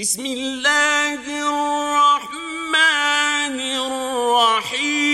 بسم الله الرحمن الرحيم.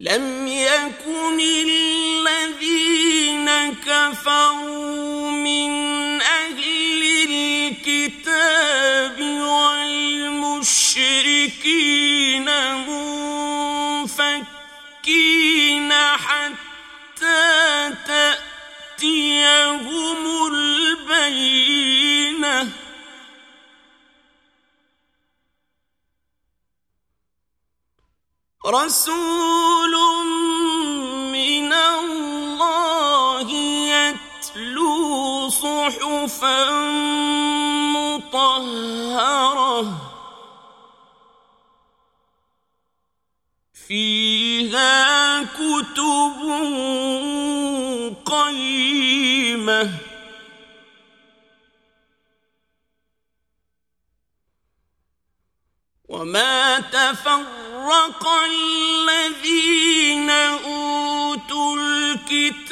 لم يكن الذين كفروا من أهل الكتاب والمشركين رسول من الله يتلو صحفا مطهرة فيها كتب قيمة وما تفرق الذين أوتوا الكتاب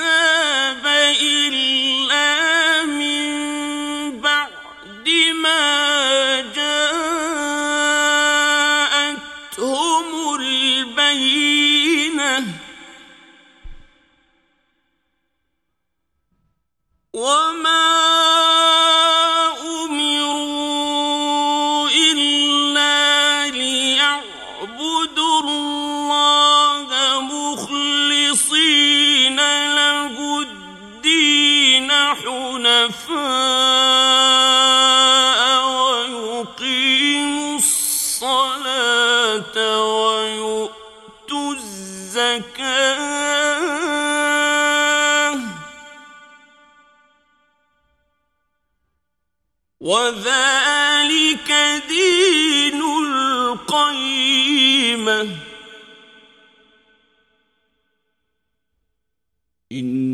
وذلك دين القيمة. إن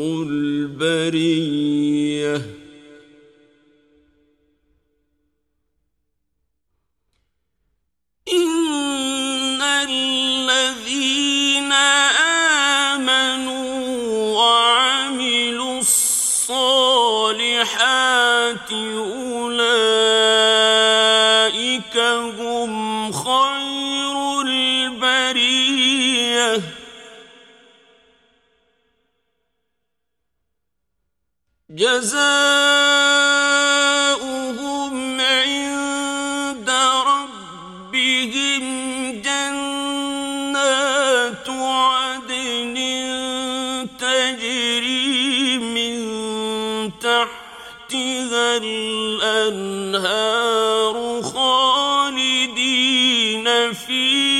البرية. إن الذين آمنوا وعملوا الصالحات أولئك هم خير البرية. جزاؤهم عند ربهم جنات عدن تجري من تحتها الأنهار خالدين فيها.